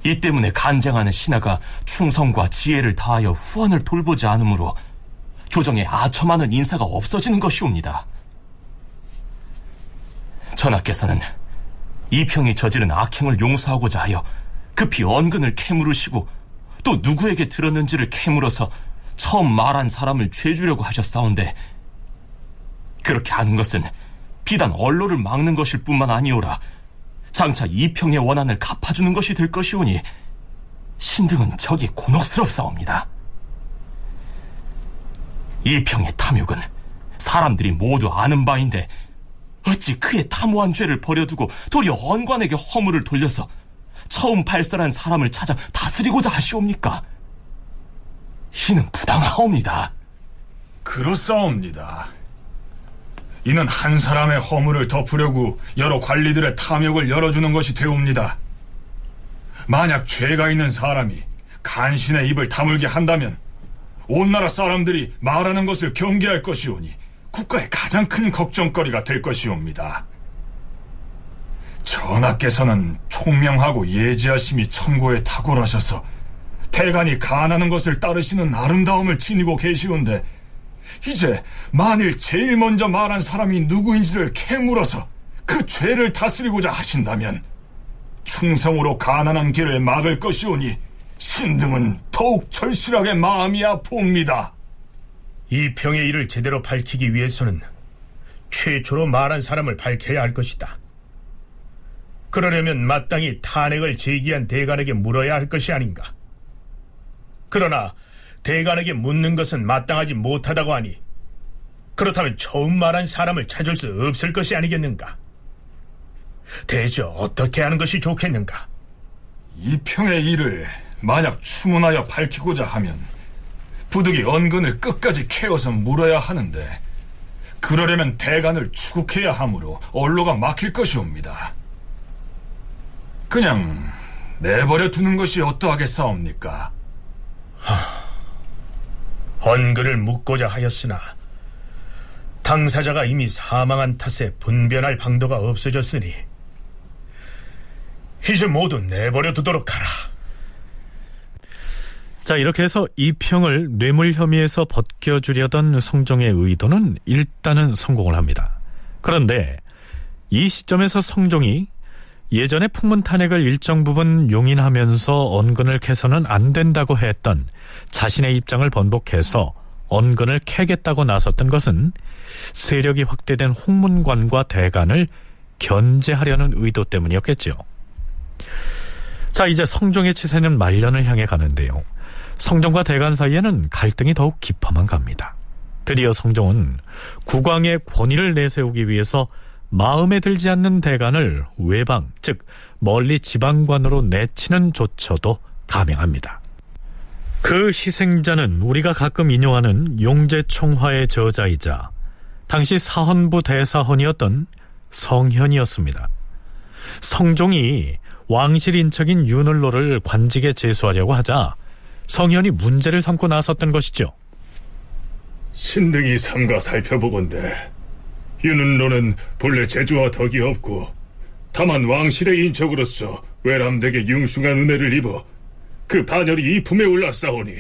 이 때문에 간쟁하는 신하가 충성과 지혜를 다하여 후원을 돌보지 않으므로 조정에 아첨하는 인사가 없어지는 것이옵니다. 전하께서는 이평이 저지른 악행을 용서하고자 하여 급히 언근을 캐물으시고 또 누구에게 들었는지를 캐물어서 처음 말한 사람을 죄주려고 하셨사온데 그렇게 하는 것은 비단 언로를 막는 것일 뿐만 아니오라 장차 이평의 원한을 갚아주는 것이 될 것이오니 신등은 적이 곤혹스럽사옵니다. 이평의 탐욕은 사람들이 모두 아는 바인데 어찌 그의 탐호한 죄를 버려두고 도리어 언관에게 허물을 돌려서 처음 발설한 사람을 찾아 다스리고자 하시옵니까? 이는 부당하옵니다. 그렇사옵니다. 이는 한 사람의 허물을 덮으려고 여러 관리들의 탐욕을 열어주는 것이 되옵니다. 만약 죄가 있는 사람이 간신의 입을 다물게 한다면 온 나라 사람들이 말하는 것을 경계할 것이오니 국가의 가장 큰 걱정거리가 될 것이옵니다. 전하께서는 총명하고 예지하심이 천고에 탁월하셔서 대간이 가난한 것을 따르시는 아름다움을 지니고 계시온데 이제 만일 제일 먼저 말한 사람이 누구인지를 캐물어서 그 죄를 다스리고자 하신다면 충성으로 가난한 길을 막을 것이오니 신등은 더욱 절실하게 마음이 아프옵니다. 이 평의 일을 제대로 밝히기 위해서는 최초로 말한 사람을 밝혀야 할 것이다. 그러려면 마땅히 탄핵을 제기한 대간에게 물어야 할 것이 아닌가. 그러나 대간에게 묻는 것은 마땅하지 못하다고 하니 그렇다면 처음 말한 사람을 찾을 수 없을 것이 아니겠는가? 대저 어떻게 하는 것이 좋겠는가? 이 평의 일을 만약 추문하여 밝히고자 하면 부득이 언근을 끝까지 캐어서 물어야 하는데 그러려면 대간을 추국해야 하므로 언로가 막힐 것이옵니다. 그냥 내버려 두는 것이 어떠하겠사옵니까? 하, 언근을 묻고자 하였으나 당사자가 이미 사망한 탓에 분변할 방도가 없어졌으니 이제 모두 내버려 두도록 하라. 자, 이렇게 해서 이 평을 뇌물 혐의에서 벗겨주려던 성종의 의도는 일단은 성공을 합니다. 그런데 이 시점에서 성종이 예전에 풍문 탄핵을 일정 부분 용인하면서 언근을 캐서는 안 된다고 했던 자신의 입장을 번복해서 언근을 캐겠다고 나섰던 것은 세력이 확대된 홍문관과 대간을 견제하려는 의도 때문이었겠죠. 자, 이제 성종의 치세는 말년을 향해 가는데요. 성종과 대간 사이에는 갈등이 더욱 깊어만 갑니다. 드디어 성종은 국왕의 권위를 내세우기 위해서 마음에 들지 않는 대간을 외방, 즉 멀리 지방관으로 내치는 조처도 감행합니다. 그 희생자는 우리가 가끔 인용하는 용제총화의 저자이자 당시 사헌부 대사헌이었던 성현이었습니다. 성종이 왕실 인척인 윤을로를 관직에 제수하려고 하자 성현이 문제를 삼고 나섰던 것이죠. 신등이 삼가 살펴보건대 윤은로는 본래 재주와 덕이 없고 다만 왕실의 인척으로서 외람되게 융숭한 은혜를 입어 그 반열이 이 품에 올라싸우니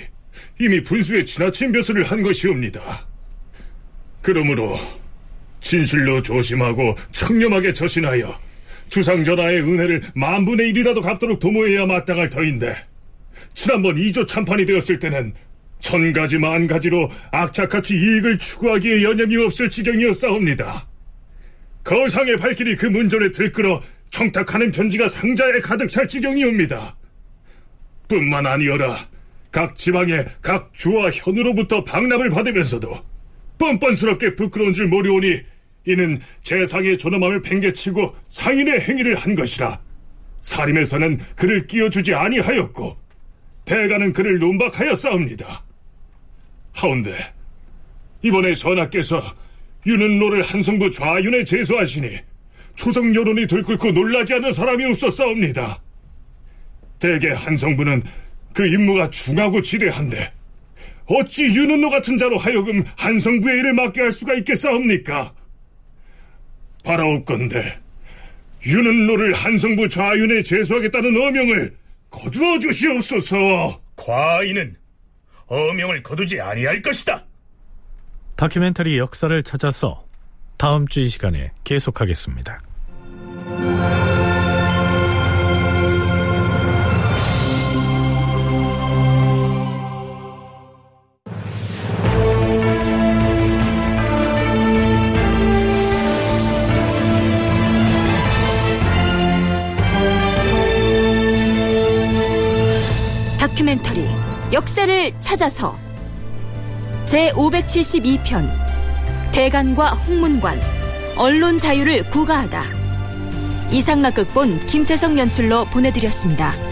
이미 분수에 지나친 벼슬을 한 것이옵니다. 그러므로 진실로 조심하고 청렴하게 처신하여 주상전하의 은혜를 만분의 일이라도 갚도록 도모해야 마땅할 터인데 지난번 2조 참판이 되었을 때는 천 가지 만 가지로 악착같이 이익을 추구하기에 여념이 없을 지경이었사옵니다. 거상의 발길이 그 문전에 들끓어 청탁하는 편지가 상자에 가득 찰 지경이옵니다. 뿐만 아니어라 각 지방의 각 주와 현으로부터 방납을 받으면서도 뻔뻔스럽게 부끄러운 줄 모르오니 이는 재상의 존엄함을 팽개치고 상인의 행위를 한 것이라 사림에서는 그를 끼워주지 아니하였고 대가는 그를 논박하였사옵니다. 하운데 이번에 전하께서 윤은로를 한성부 좌윤에 제소하시니 초성 여론이 들끓고 놀라지 않는 사람이 없었사옵니다. 대개 한성부는 그 임무가 중하고 지대한데 어찌 윤은로 같은 자로 하여금 한성부의 일을 맡게 할 수가 있겠사옵니까? 바라옵건대 윤은로를 한성부 좌윤에 제소하겠다는 어명을 거두어 주시옵소서. 과인은 어명을 거두지 아니할 것이다. 다큐멘터리 역사를 찾아서 다음 주 이 시간에 계속하겠습니다. 다큐멘터리 역사를 찾아서 제572편 대간과 홍문관 언론 자유를 구가하다 이상락 극본 김태성 연출로 보내드렸습니다.